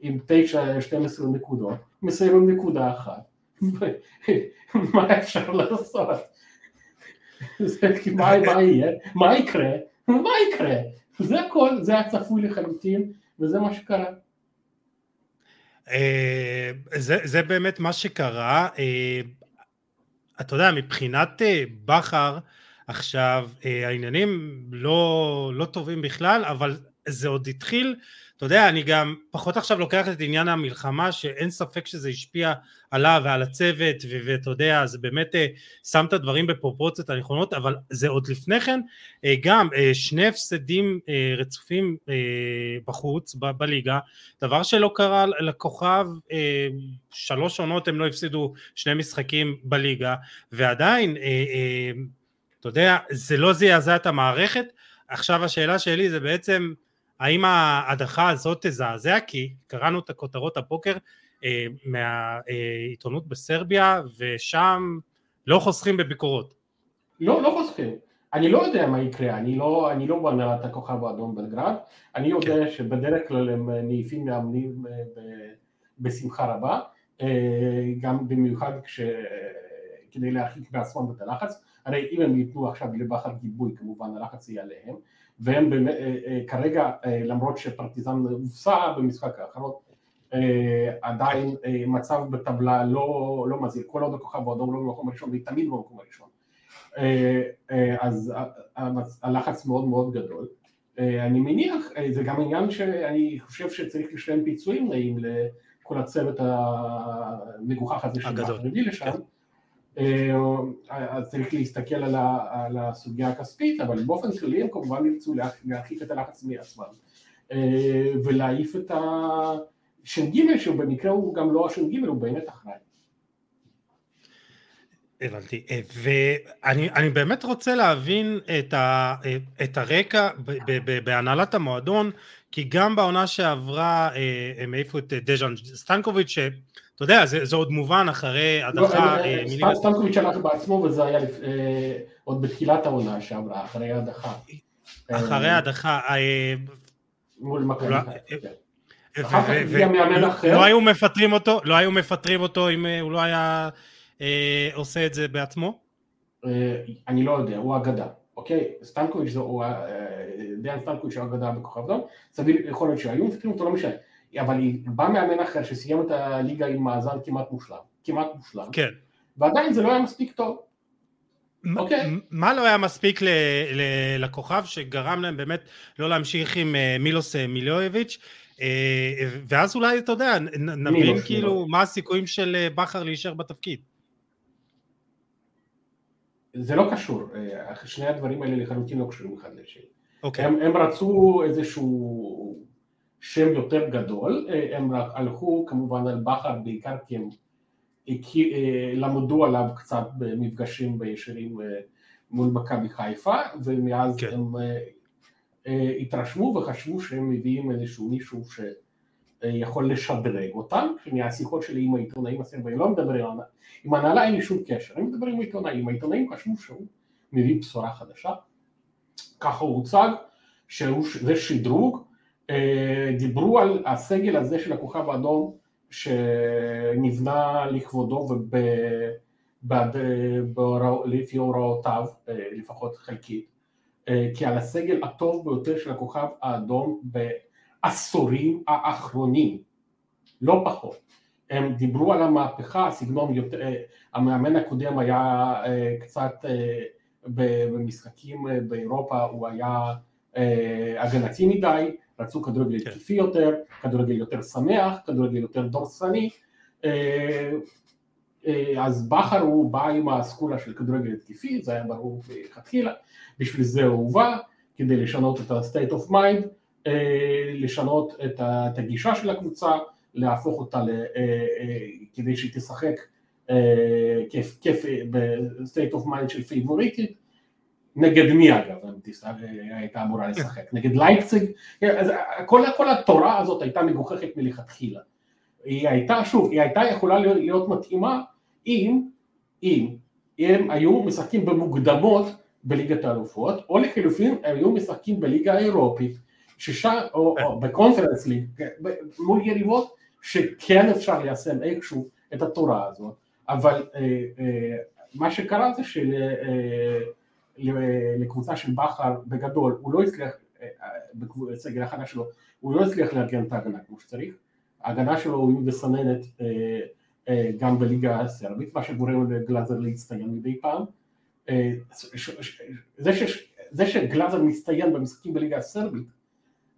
עם 9-12 נקודות, מסיים עם נקודה אחת, מה אפשר לעשות? מה יהיה? מה יקרה? מה יקרה? זה הכל, זה היה צפוי לחלוטין, וזה מה שקרה.
אה, זה, זה באמת מה שקרה. אה, אתה יודע, מבחינת אה, בכר, עכשיו, העניינים לא, לא טובים בכלל, אבל זה עוד התחיל אתה יודע, אני גם פחות עכשיו לוקח את עניין המלחמה, שאין ספק שזה השפיע עליו ועל הצוות, ואתה יודע, זה באמת אה, שם את הדברים בפרופורציות הנכונות, אבל זה עוד לפני כן, אה, גם אה, שני הפסדים רצופים בחוץ, בליגה, דבר שלא קרה לכוכב, שלוש עונות הם לא הפסידו שני משחקים בליגה, ועדיין, אתה יודע, זה לא זעזע את המערכת, עכשיו השאלה שלי זה בעצם, האם ההדחה הזאת תזעזע? כי קראנו את הכותרות הבוקר אה, מהעיתונות בסרביה, ושם לא חוסכים בביקורות.
לא, לא חוסכים. אני לא יודע מה יקרה, אני לא, אני לא בהנהלת הכוכב האדום בלגרד, אני יודע כן. שבדרך כלל הם מעיפים מאמנים אה, בשמחה רבה, אה, גם במיוחד כש... כדי להרחיק בעצמם את הלחץ, הרי אם הם ייתנו עכשיו לבכר גיבוי כמובן הלחץ יהיה עליהם, והם באמת, אה, אה, כרגע אה, למרות שפרטיזן הופסע במשחק האחרון עדיין מצב בטבלה לא, לא מזהיר, כל עוד הכוכב האדום לא במקום הראשון והיא תמיד במקום הראשון. אז הלחץ מאוד מאוד גדול. אני מניח, זה גם עניין שאני חושב שצריך לשלם פיצויים נעים לכל הצוות המגוחך הזה שבכר הביא לשם. כן. אה, אז צריך להסתכל על הסוגיה הכספית, אבל באופן כללי הם כמובן ירצו להרחיק את הלחץ מעצמם אה, ולהעיף את הש"ג שהוא במקרה הוא גם לא הש"ג הוא באמת אחראי.
הבנתי, אה, ואני באמת רוצה להבין את, ה, את הרקע בהנהלת המועדון, כי גם בעונה שעברה הם העיפו את דז'אן סטנקוביץ', אתה יודע, זה, זה עוד מובן אחרי הדחה. לא,
אה, סתם סטנקוביץ' הלך בעצמו וזה היה אה, עוד בתחילת העונה שעברה, אחרי ההדחה.
אחרי אה, ההדחה.
מול מכבי
כן. לא היו מפטרים אותו, לא היו מפטרים אותו אם הוא לא היה עושה את זה בעצמו?
אני לא יודע, הוא אגדה, אוקיי? סטנקוביץ' הוא, דיאן סטנקוביץ' הוא אגדה בכוכב דום, סביר יכול להיות שהיו מפטרים אותו, לא משנה. אבל בא מאמן אחר שסיים את הליגה עם מאזן כמעט מושלם, כמעט מושלם,
כן.
ועדיין זה לא היה מספיק טוב.
אוקיי. מה לא היה מספיק לכוכב שגרם להם באמת לא להמשיך עם אה, מילוס אה, מיליואביץ' אה, ואז אולי אתה יודע נבין כאילו. מה הסיכויים של בכר להישאר בתפקיד.
זה לא קשור, שני הדברים האלה לחלוטין לא קשורים אחד לשני. אוקיי. הם, הם רצו איזשהו שם יותר גדול, אה, הם הלכו כמובן על בכר בעיקר כי הם אה, למדו עליו קצת במפגשים בישירים אה, מול מכבי חיפה ומאז כן. הם התרשמו וחשבו שהם מביאים איזשהו מישהו שיכול לשדרג אותם, מהשיחות שלי עם העיתונאים הסרבים, לא מדבר עם, הנהלה אין לי שום קשר, אני מדבר עם העיתונאים, העיתונאים חשבו שהוא מביא בשורה חדשה, ככה הוא הוצג, שזה שדרוג. אה, דיברו על הסגל הזה של הכוכב האדום שנבנה לכבודו ולפי הוראותיו, אה, לפחות חלקית, אה, כי על הסגל הטוב ביותר של הכוכב האדום בעשורים האחרונים, לא פחות. הם דיברו על המהפכה, הסגנון יותר, המאמן הקודם היה קצת במשחקים באירופה, הוא היה הגנתי מדי, רצו כדורגל כן. התקפי יותר, כדורגל יותר שמח, כדורגל יותר דורסני, אה, אה, אז בכר הוא בא עם האסכולה של כדורגל התקפי, זה היה ברור מלכתחילה, בשביל זה הוא בא, כדי לשנות את ה-state of mind, אה, לשנות את הגישה של הקבוצה, להפוך אותה כדי שהיא תשחק כיף ב-state of mind של פייבוריטית, נגד מי אגב, הייתה אמורה לשחק, נגד לייפציג, כל, כל התורה הזאת הייתה מגוחכת מלכתחילה. היא הייתה, שוב, היא הייתה יכולה להיות, להיות מתאימה אם, אם הם היו משחקים במוקדמות בליגת האלופות, או לחילופין הם היו משחקים בליגה האירופית, ששם, או, או בקונפרנס ליג, מול יריבות שכן אפשר ליישם איכשהו את התורה הזאת, אבל אה, אה, מה שקרה זה של... אה, לקבוצה של בכר בגדול, הוא לא הצליח, בסגל החדש שלו, הוא לא הצליח לארגן את ההגנה כמו שצריך, ההגנה שלו היא מסננת גם בליגה הסרבית, מה שגורם לגלאזר להצטיין מדי פעם. זה, ש, זה שגלאזר מצטיין במשחקים בליגה הסרבית,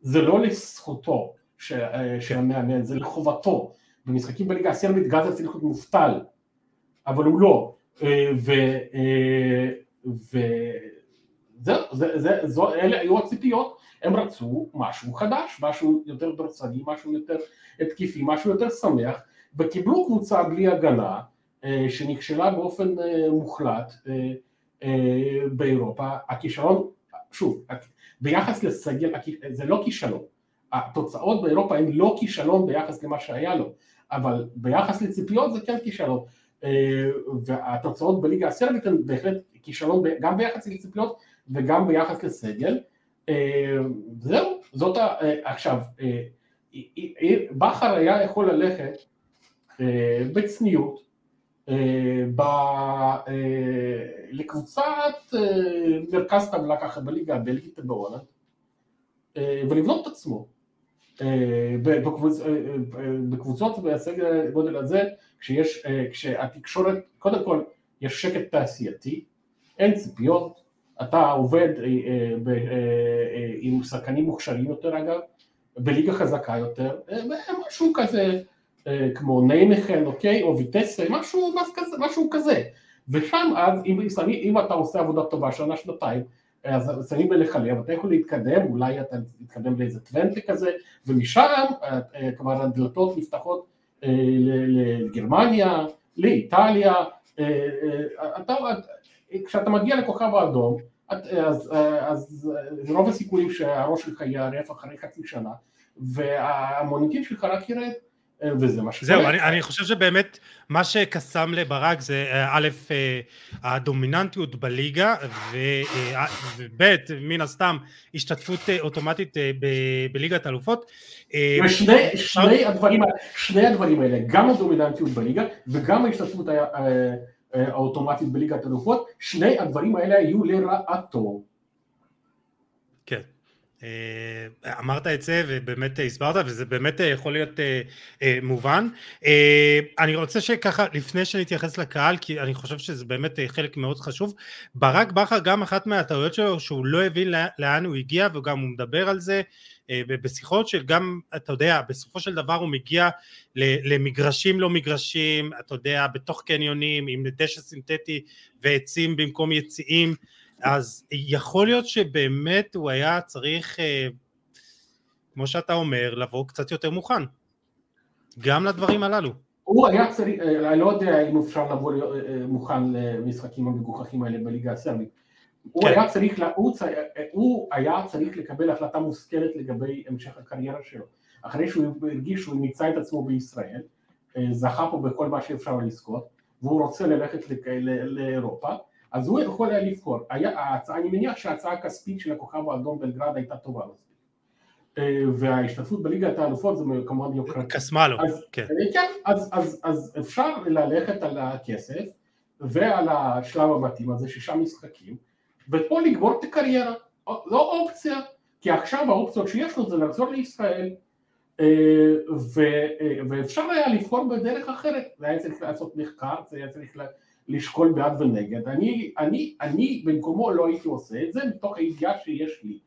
זה לא לזכותו של המאמן, זה לחובתו. במשחקים בליגה הסרבית גלאזר צריך להיות מובטל, אבל הוא לא. וזהו, אלה היו הציפיות, הם רצו משהו חדש, משהו יותר דורסני, משהו יותר התקפי, משהו יותר שמח, וקיבלו קבוצה בלי הגנה, אה, שנכשלה באופן אה, מוחלט אה, באירופה, הכישרון, שוב, ביחס לסגל, זה לא כישלון, התוצאות באירופה הן לא כישלון ביחס למה שהיה לו, אבל ביחס לציפיות זה כן כישלון, והתוצאות בליגה הסרבית הן בהחלט כישלון גם ביחס לציפיות וגם ביחס לסגל, זהו, זאת ה... עכשיו, בכר היה יכול ללכת בצניעות לקבוצת מרכז טבלה ככה בליגה הבלגית בהולנד ולבנות את עצמו. בקבוצות בסגל הגודל הזה כשיש, כשהתקשורת, קודם כל יש שקט תעשייתי, אין ציפיות, אתה עובד עם שחקנים מוכשרים יותר אגב, בליגה חזקה יותר, משהו כזה כמו ניימכן, אוקיי, או ויטסה, משהו, משהו כזה. ושם אז, אם, אם אתה עושה עבודה טובה שנה, שנתיים, אז שמים אליך לב, אתה יכול להתקדם, אולי אתה תתקדם לאיזה טוונטה כזה, ומשם כבר הדלתות נפתחות לגרמניה, לאיטליה, אתה, כשאתה מגיע לכוכב האדום, אז, אז רוב הסיכויים שהראש שלך יערף אחרי חצי שנה, והמוניטין שלך רק ירד. וזה מה שקורה.
זהו, אני, אני חושב שבאמת מה שקסם לברק זה א', הדומיננטיות בליגה, וב', מן הסתם השתתפות אוטומטית ב, בליגת אלופות.
ושני שני הדברים, שני הדברים האלה, גם הדומיננטיות בליגה וגם ההשתתפות האוטומטית בליגת אלופות, שני הדברים האלה היו לרעתו.
כן. אמרת את זה ובאמת הסברת וזה באמת יכול להיות מובן. אני רוצה שככה לפני שנתייחס לקהל כי אני חושב שזה באמת חלק מאוד חשוב. ברק בכר גם אחת מהטעויות שלו שהוא לא הבין לאן הוא הגיע וגם הוא מדבר על זה בשיחות של גם אתה יודע בסופו של דבר הוא מגיע למגרשים לא מגרשים אתה יודע בתוך קניונים עם דשא סינתטי ועצים במקום יציאים אז יכול להיות שבאמת הוא היה צריך, אה, כמו שאתה אומר, לבוא קצת יותר מוכן, גם לדברים הללו.
הוא היה צריך, אה, אני לא יודע אם אפשר לבוא אה, מוכן למשחקים המגוחכים האלה בליגה הסרבית. הוא, כן. היה צריך, הוא, הוא היה צריך לקבל החלטה מושכלת לגבי המשך הקריירה שלו. אחרי שהוא הרגיש שהוא מיצה את עצמו בישראל, זכה פה בכל מה שאפשר לזכות, והוא רוצה ללכת לאירופה, אז הוא יכול היה לבחור, היה, אני מניח שההצעה הכספית של הכוכב האדום בלגרד הייתה טובה מספיק. אה, וההשתתפות בליגת האלופות זה כמובן יוקרתי.
קסמה לו,
אז, כן. אה, כן, אז, אז, אז אפשר ללכת על הכסף ועל השלב המתאים הזה, שישה משחקים, ופה לגמור את הקריירה, זו אופציה, כי עכשיו האופציות שיש לו זה לחזור לישראל, אה, ואפשר היה לבחור בדרך אחרת, זה היה צריך לעשות מחקר, זה היה צריך לשקול בעד ונגד, אני, אני, אני במקומו לא הייתי עושה את זה מתוך הידיעה שיש לי.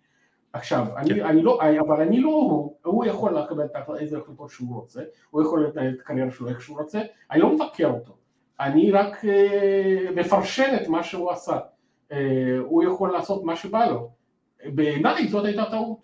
עכשיו, אני, כן. אני לא, אבל אני לא הוא, הוא יכול לקבל איזה החלטות שהוא רוצה, הוא יכול לנהל את הקריירה שלו איך שהוא רוצה, אני לא מבקר אותו, אני רק אה, מפרשן את מה שהוא עשה, אה, הוא יכול לעשות מה שבא לו, בעיניי זאת הייתה טעות,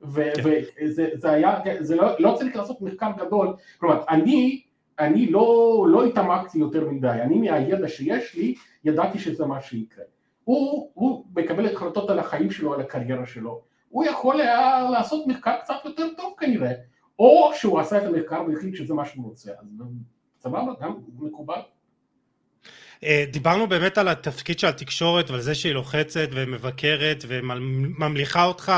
כן. וזה היה, זה לא, לא צריך לעשות מחקר גדול, כלומר אני אני לא, לא התעמקתי יותר מדי, אני מהידע שיש לי, ידעתי שזה מה שיקרה. הוא, הוא מקבל החלטות על החיים שלו, על הקריירה שלו, הוא יכול היה לעשות מחקר קצת יותר טוב כנראה, או שהוא עשה את המחקר והחליט שזה מה שהוא רוצה, אז סבבה, גם מקובל.
אה, דיברנו באמת על התפקיד של התקשורת ועל זה שהיא לוחצת ומבקרת וממליכה אותך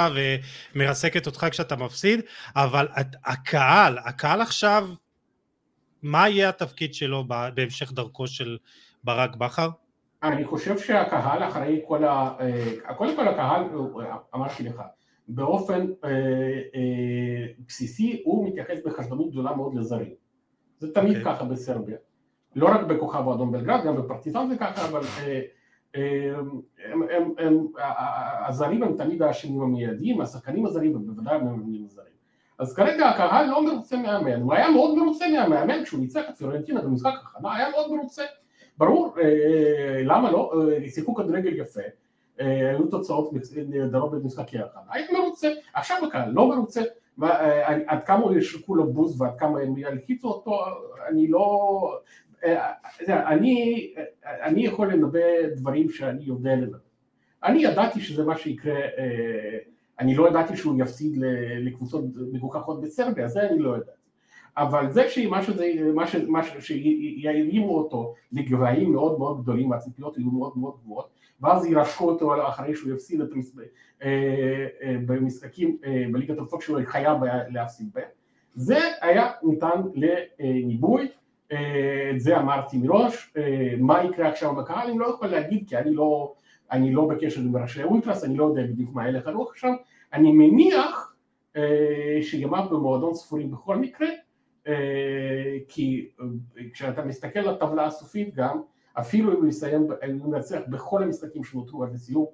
ומרסקת אותך כשאתה מפסיד, אבל הקהל, הקהל עכשיו מה יהיה התפקיד שלו בהמשך דרכו של ברק בכר?
אני חושב שהקהל אחרי כל ה... אה, קודם כל הקהל, אמרתי לך, באופן אה, אה, בסיסי הוא מתייחס בחשדנות גדולה מאוד לזרים. זה תמיד okay. אוקיי. ככה בסרביה. לא רק בכוכב האדום בלגרד, גם בפרטיזן זה ככה, אבל אה, אה, הם, הם, הם, הזרים הם תמיד האשמים המיידיים, השחקנים הזרים ובוודאי המאמנים הזרים. אז כרגע הקהל לא מרוצה מהמאמן, הוא היה מאוד מרוצה מהמאמן כשהוא ניצח את פיורנטינה במשחק הכנה, היה מאוד מרוצה. ברור, אה, למה לא, שיחקו כדורגל יפה, היו תוצאות נהדרות במשחקי הכנה, הייתי מרוצה, עכשיו הקהל לא מרוצה, עד כמה ישרקו לו בוז ועד כמה הם ילחיצו אותו, אני לא, אני, אני יכול לנבא דברים שאני יודע לנבא. אני ידעתי שזה מה שיקרה, אני לא ידעתי שהוא יפסיד לקבוצות מגוחכות בסרביה, זה אני לא ידעתי. אבל זה שמה שירימו אותו לגבהים מאוד מאוד גדולים, הציפיות היו מאוד מאוד גבוהות, ואז ירשקו אותו אחרי שהוא יפסיד את במשחקים בליגת הפוק שלו, חייב להפסיד בהם. זה היה ניתן לניבוי, את זה אמרתי מראש, מה יקרה עכשיו בקהל אני לא יכול להגיד כי אני לא, אני לא בקשר עם ראשי אולטרס, אני לא יודע בדיוק מה הלך הרוח שם, אני מניח שימיו במועדון ספורים בכל מקרה, כי כשאתה מסתכל על הטבלה הסופית גם, אפילו אם הוא יסיים, אם הוא ינצח בכל המשחקים שנותרו עד לסיום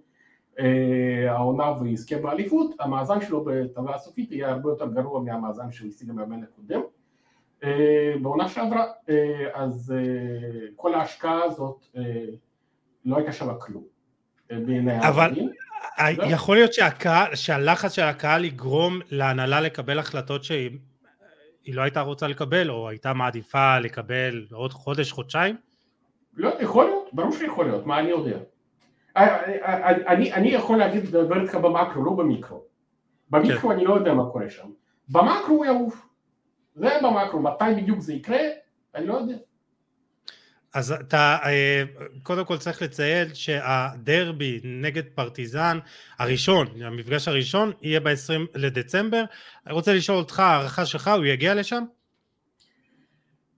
העונה ויזכה באליפות, המאזן שלו בטבלה הסופית יהיה הרבה יותר גרוע מהמאזן שהוא השיג המאמן הקודם. בעונה שעברה, אז כל ההשקעה הזאת לא הייתה שווה כלום בעיני
אבל יכול להיות שהקהל, שהלחץ של הקהל יגרום להנהלה לקבל החלטות שהיא לא הייתה רוצה לקבל, או הייתה מעדיפה לקבל עוד חודש, חודשיים?
לא, יכול להיות, ברור שיכול להיות, מה אני יודע. אני, אני יכול להגיד, לדבר איתך במקרו, לא במיקרו. במיקרו כן. אני לא יודע מה קורה שם. במקרו הוא יעוף. זה במקרו, מתי בדיוק זה יקרה, אני לא יודע.
אז אתה אה, קודם כל צריך לציין שהדרבי נגד פרטיזן הראשון, המפגש הראשון, יהיה ב-20 לדצמבר. אני רוצה לשאול אותך, הערכה שלך, הוא יגיע לשם?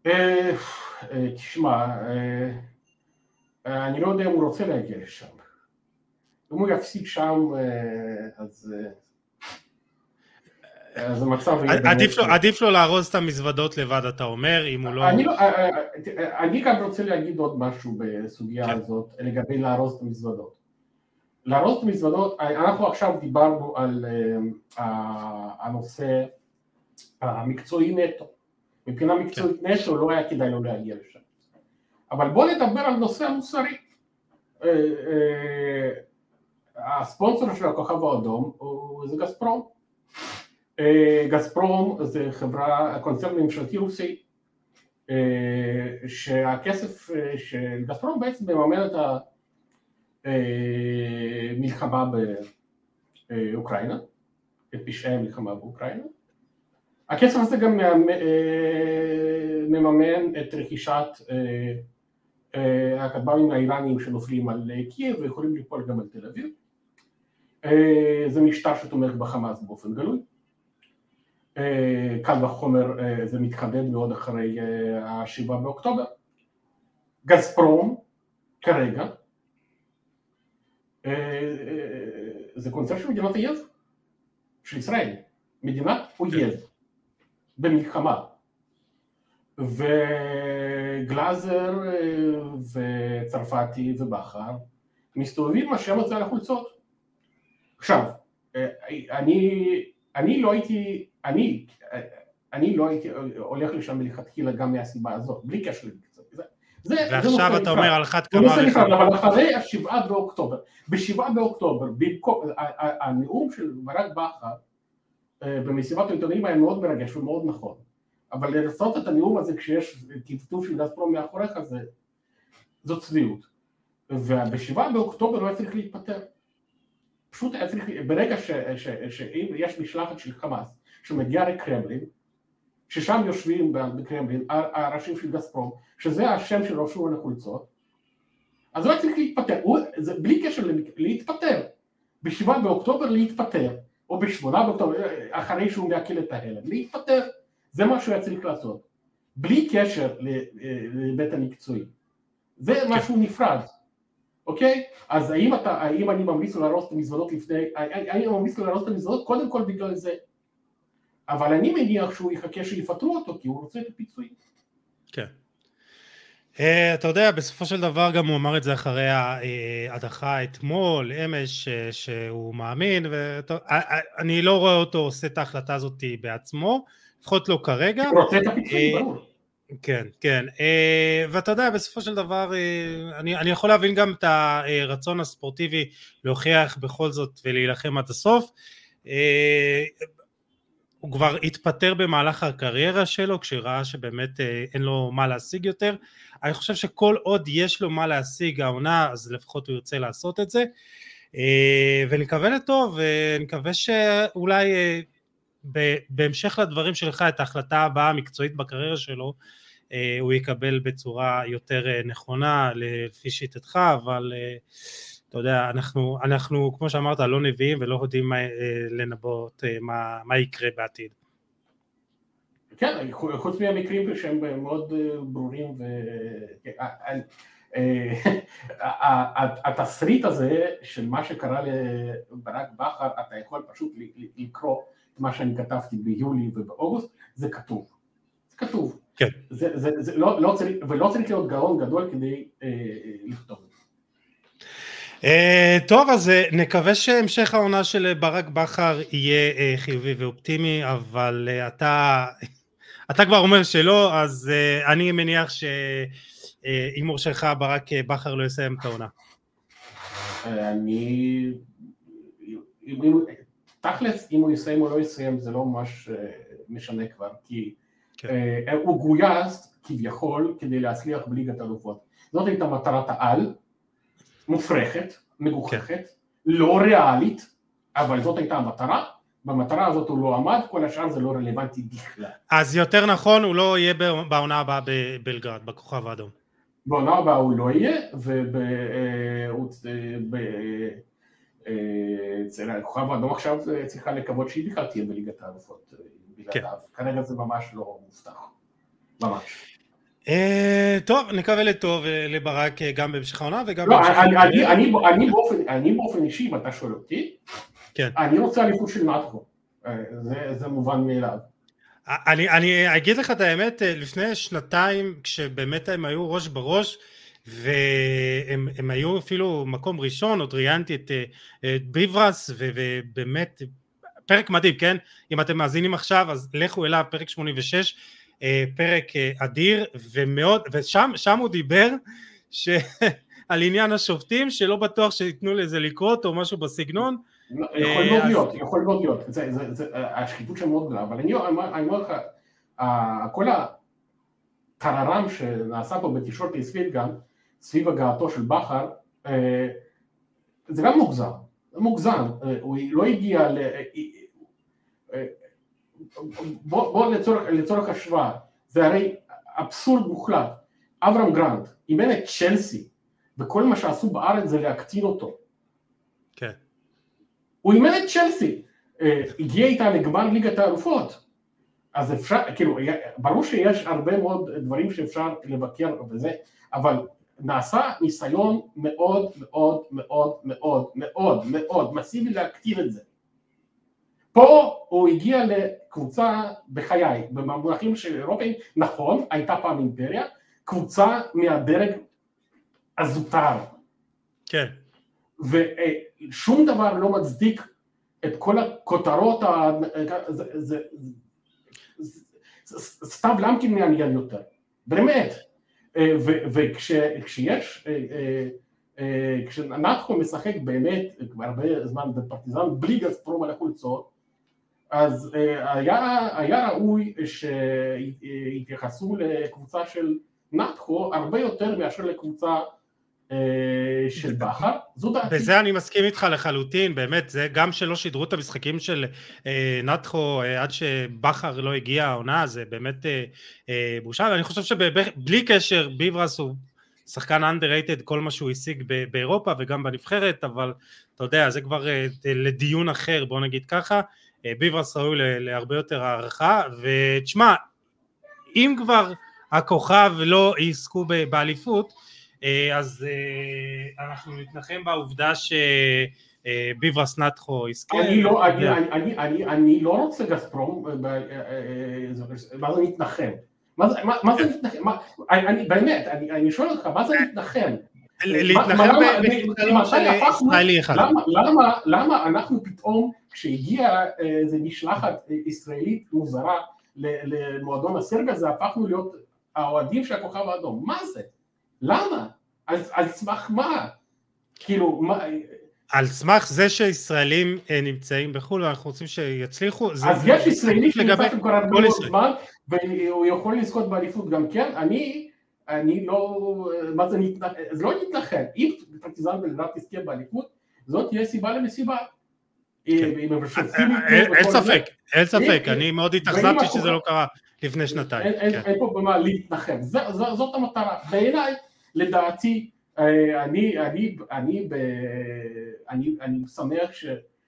אה, אה, תשמע, אני לא יודע אם הוא רוצה להגיע לשם. אם הוא יפסיק שם, אז אז המצב.
עדיף לו, עדיף לו לארוז את המזוודות לבד, אתה אומר, אם הוא לא...
אני, לא, אה, אה, אה, אני גם רוצה להגיד עוד משהו בסוגיה כן. הזאת, לגבי לארוז את המזוודות. לארוז את המזוודות, אנחנו עכשיו דיברנו על הנושא המקצועי נטו. מבחינה מקצועית כן. נטו לא היה כדאי לו להגיע לשם. אבל בואו נדבר על נושא המוסרי. הספונסר של הכוכב האדום זה גספרום. אה, גזפרום זה חברה, קונצרן ממשלתי רוסי, אה, שהכסף אה, של גזפרום בעצם מממן את המלחמה באוקראינה, את פשעי המלחמה באוקראינה. הכסף הזה גם מממן את רכישת הכטב"מים האיראניים שנופלים על קייב ויכולים ליפול גם על תל אביב. זה משטר שתומך בחמאס באופן גלוי. קל וחומר אה, זה מתחדד מאוד אחרי אה, השבעה באוקטובר. גזפרום כרגע אה, זה קונצרט של מדינת אויב, של ישראל, מדינת אויב במלחמה. וגלאזר וצרפתי ובכר מסתובבים עם השם הזה על החולצות. עכשיו, אני, אני לא הייתי אני, אני לא הייתי הולך לשם מלכתחילה גם מהסיבה הזאת, בלי קשר למקצוע.
ועכשיו אתה אומר על אחת כמה וכמה.
אבל אחרי השבעה באוקטובר, בשבעה באוקטובר, הנאום של ברק בכר אה, במסיבת העיתונאים היה מאוד מרגש ומאוד נכון, אבל לעשות את הנאום הזה כשיש כתוב של גזפרום מאחוריך זה, זאת צביעות. ובשבעה באוקטובר הוא היה צריך להתפטר. פשוט היה צריך, ברגע שאם יש משלחת של חמאס שמגיע לקרמלין, ששם יושבים בקרמלין הראשים של גספרום, שזה השם של על החולצות, אז הוא היה צריך להתפטר, הוא, זה בלי קשר להתפטר, בשבעה באוקטובר להתפטר, או בשמונה באוקטובר, אחרי שהוא מעכל את ההלם, להתפטר, זה מה שהוא היה צריך לעשות, בלי קשר לבית המקצועי, זה כן. משהו נפרד, אוקיי? אז האם, אתה, האם אני ממליץ לו להרוס את המזוודות לפני, האם אני ממליץ לו להרוס את המזוודות? קודם כל בגלל זה. אבל אני מניח שהוא יחכה שיפטרו אותו כי הוא רוצה את הפיצויים.
כן. Uh, אתה יודע, בסופו של דבר גם הוא אמר את זה אחרי ההדחה אתמול, אמש, uh, שהוא מאמין, ואני לא רואה אותו עושה את ההחלטה הזאת בעצמו, לפחות לא כרגע.
הוא רוצה את הפיצויים, ברור.
כן, כן, uh, ואתה יודע, בסופו של דבר, uh, אני, אני יכול להבין גם את הרצון הספורטיבי להוכיח בכל זאת ולהילחם עד הסוף. Uh, הוא כבר התפטר במהלך הקריירה שלו שראה שבאמת אה, אין לו מה להשיג יותר. אני חושב שכל עוד יש לו מה להשיג העונה אז לפחות הוא ירצה לעשות את זה. אה, ונקווה לטוב ונקווה שאולי אה, בהמשך לדברים שלך את ההחלטה הבאה המקצועית בקריירה שלו הוא יקבל בצורה יותר נכונה לפי שיטתך אבל אתה יודע, אנחנו, אנחנו כמו שאמרת, לא נביאים ולא יודעים אה, לנבאות אה, מה, מה יקרה בעתיד.
כן, חוץ מהמקרים שהם מאוד אה, ברורים, והתסריט הזה של מה שקרה לברק בכר, אתה יכול פשוט לקרוא את מה שאני כתבתי ביולי ובאוגוסט, זה כתוב. זה כתוב.
כן.
זה, זה, זה לא, לא צריך, ולא צריך להיות גאון גדול כדי אה, לכתוב את זה.
Uh, טוב, אז uh, נקווה שהמשך העונה של ברק בכר יהיה uh, חיובי ואופטימי, אבל uh, אתה, אתה כבר אומר שלא, אז uh, אני מניח שהימור uh, שלך ברק uh, בכר לא יסיים את העונה.
אני... תכלס, אם הוא יסיים או לא יסיים, זה לא ממש משנה כבר, כי כן. הוא גויס כביכול כדי להצליח בליגת אלופות. זאת הייתה מטרת העל, מופרכת, מגוחכת, כן. לא ריאלית, אבל זאת הייתה המטרה, במטרה הזאת הוא לא עמד, כל השאר זה לא רלוונטי בכלל.
אז יותר נכון, הוא לא יהיה בעונה הבאה בבלגרד, בכוכב האדום.
בעונה הבאה הוא לא יהיה, ואצל הכוכב האדום עכשיו צריכה לקוות שהיא בכלל תהיה בליגת האלופות כן. כרגע זה ממש לא מובטח, ממש.
אה, טוב, נקווה לטוב אה, לברק אה, גם בהמשך העונה וגם
לא, אני באופן אישי, אם אתה שואל אותי, כן. אני רוצה אליפות של נטקו, זה מובן מאליו.
אני אגיד לך את האמת, לפני שנתיים כשבאמת הם היו ראש בראש והם היו אפילו מקום ראשון, עוד ראיינתי את, את ביברס ובאמת פרק מדהים, כן? אם אתם מאזינים עכשיו אז לכו אליו, פרק 86 אה, פרק אה, אדיר ומאוד, ושם הוא דיבר ש... על עניין השופטים שלא בטוח שייתנו לזה לקרות או משהו בסגנון.
יכול אה, מאוד להיות, יכול מאוד להיות, השחיתות שם מאוד גדולה, אבל אני אומר לך, כל הטררם שנעשה פה בתקשורת הישראלית גם, סביב הגעתו של בכר, זה גם מוגזם, מוגזם, הוא לא הגיע ל... בוא, בוא לצורך, לצורך השוואה, זה הרי אבסורד מוחלט, אברהם גרנד אימן את צ'לסי וכל מה שעשו בארץ זה להקטין אותו.
כן.
הוא אימן את צ'לסי, אה, הגיע איתה לגמר ליגת האלופות. אז אפשר, כאילו, ברור שיש הרבה מאוד דברים שאפשר לבקר וזה, אבל נעשה ניסיון מאוד מאוד מאוד מאוד מאוד מאוד מסיבי להקטין את זה. פה הוא הגיע לקבוצה בחיי, במונחים של אירופאים, נכון, הייתה פעם אימפריה, קבוצה מהדרג הזוטר.
כן.
ושום דבר לא מצדיק את כל הכותרות, זה, זה, זה, סתיו למקין מעניין יותר, באמת. וכשיש, כשנתחו משחק באמת הרבה זמן בפרטיזן בלי גזפרום על החולצות, אז אה, היה, ראוי שיתייחסו לקבוצה של נתחו הרבה יותר מאשר לקבוצה אה, של בכר, זו דעתי.
בזה אני מסכים איתך לחלוטין, באמת, זה גם שלא שידרו את המשחקים של אה, נתחו עד שבכר לא הגיע העונה, זה באמת בושה, ואני חושב שבלי קשר ביברס הוא שחקן underrated כל מה שהוא השיג באירופה וגם בנבחרת, אבל אתה יודע, זה כבר לדיון אחר, בוא נגיד ככה. אה, ביברס ראוי להרבה יותר הערכה, ותשמע, אם כבר הכוכב לא יזכו באליפות, אה, אז אה, אנחנו נתנחם בעובדה שביברס נטחו יזכה.
אני לא, אני, אני, אני, אני לא רוצה מה זה מתנחם? מה זה, מה, מה זה? מה, אני, באמת, אני, שואל אותך, מה זה מתנחם?
להתנחם בישראלים של ישראלי אחד.
למה, אנחנו פתאום, כשהגיעה איזה משלחת ישראלית מוזרה למועדון הסרג הזה, הפכנו להיות האוהדים של הכוכב האדום? מה זה? למה? אז על סמך מה? כאילו, מה...
על סמך זה שישראלים נמצאים בחו"ל ואנחנו רוצים שיצליחו,
אז יש ישראלי שנמצא כבר הרבה זמן והוא יכול לזכות באליפות גם כן, אני, אני לא, מה זה נתנחם, זה לא נתנחם, אם פרטיזן בלדעת תזכה באליפות, זאת תהיה סיבה למסיבה.
אין ספק, אין ספק, אני מאוד התאכזבתי שזה לא קרה לפני שנתיים.
אין פה במה להתנחם, זאת המטרה, בעיניי, לדעתי, אני, אני, אני, אני, אני שמח ש,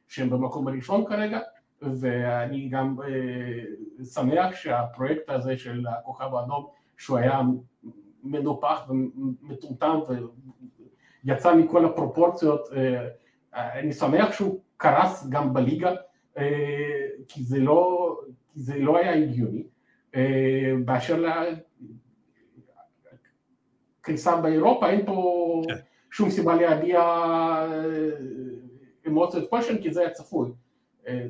שהם במקום הראשון כרגע, ואני גם שמח שהפרויקט הזה של הכוכב האדום, שהוא היה מנופח ומטומטם ויצא מכל הפרופורציות, אני שמח שהוא קרס גם בליגה, כי זה לא, כי זה לא היה הגיוני. באשר קריסה באירופה, אין פה כן. שום סיבה להביע אמוציות כלשהן, כי זה היה צפוי.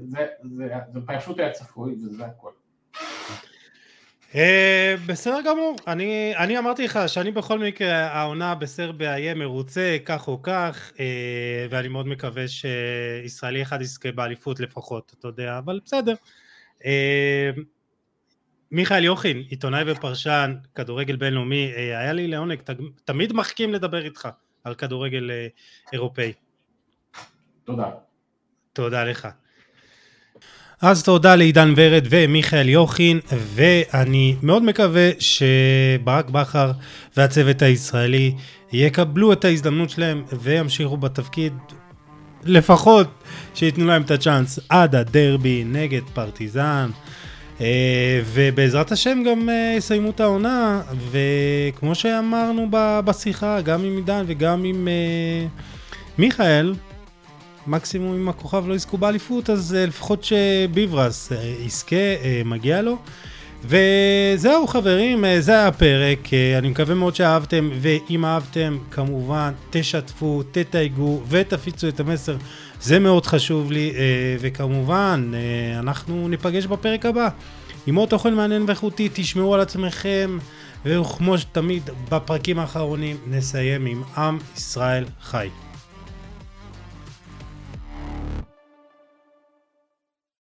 זה, זה, זה פשוט היה צפוי וזה הכל.
Uh, בסדר גמור, אני, אני אמרתי לך שאני בכל מקרה העונה בסרביה אהיה מרוצה כך או כך uh, ואני מאוד מקווה שישראלי אחד יזכה באליפות לפחות, אתה יודע, אבל בסדר. Uh, מיכאל יוכין, עיתונאי ופרשן, כדורגל בינלאומי, אה, היה לי לעונג, תמיד מחכים לדבר איתך על כדורגל אה, אירופאי.
תודה.
תודה לך. אז תודה לעידן ורד ומיכאל יוכין, ואני מאוד מקווה שברק בכר והצוות הישראלי יקבלו את ההזדמנות שלהם וימשיכו בתפקיד, לפחות שייתנו להם את הצ'אנס עד הדרבי נגד פרטיזן. אה, ובעזרת השם גם אה, יסיימו את העונה, וכמו שאמרנו בשיחה, גם עם עידן וגם עם אה, מיכאל, מקסימום אם הכוכב לא יזכו באליפות, אז לפחות שביברס יזכה, מגיע לו. וזהו חברים, זה היה הפרק, אני מקווה מאוד שאהבתם, ואם אהבתם, כמובן, תשתפו, תתייגו ותפיצו את המסר, זה מאוד חשוב לי, וכמובן, אנחנו ניפגש בפרק הבא. עם עוד תוכן מעניין ואיכותי, תשמעו על עצמכם, וכמו שתמיד בפרקים האחרונים, נסיים עם עם ישראל חי.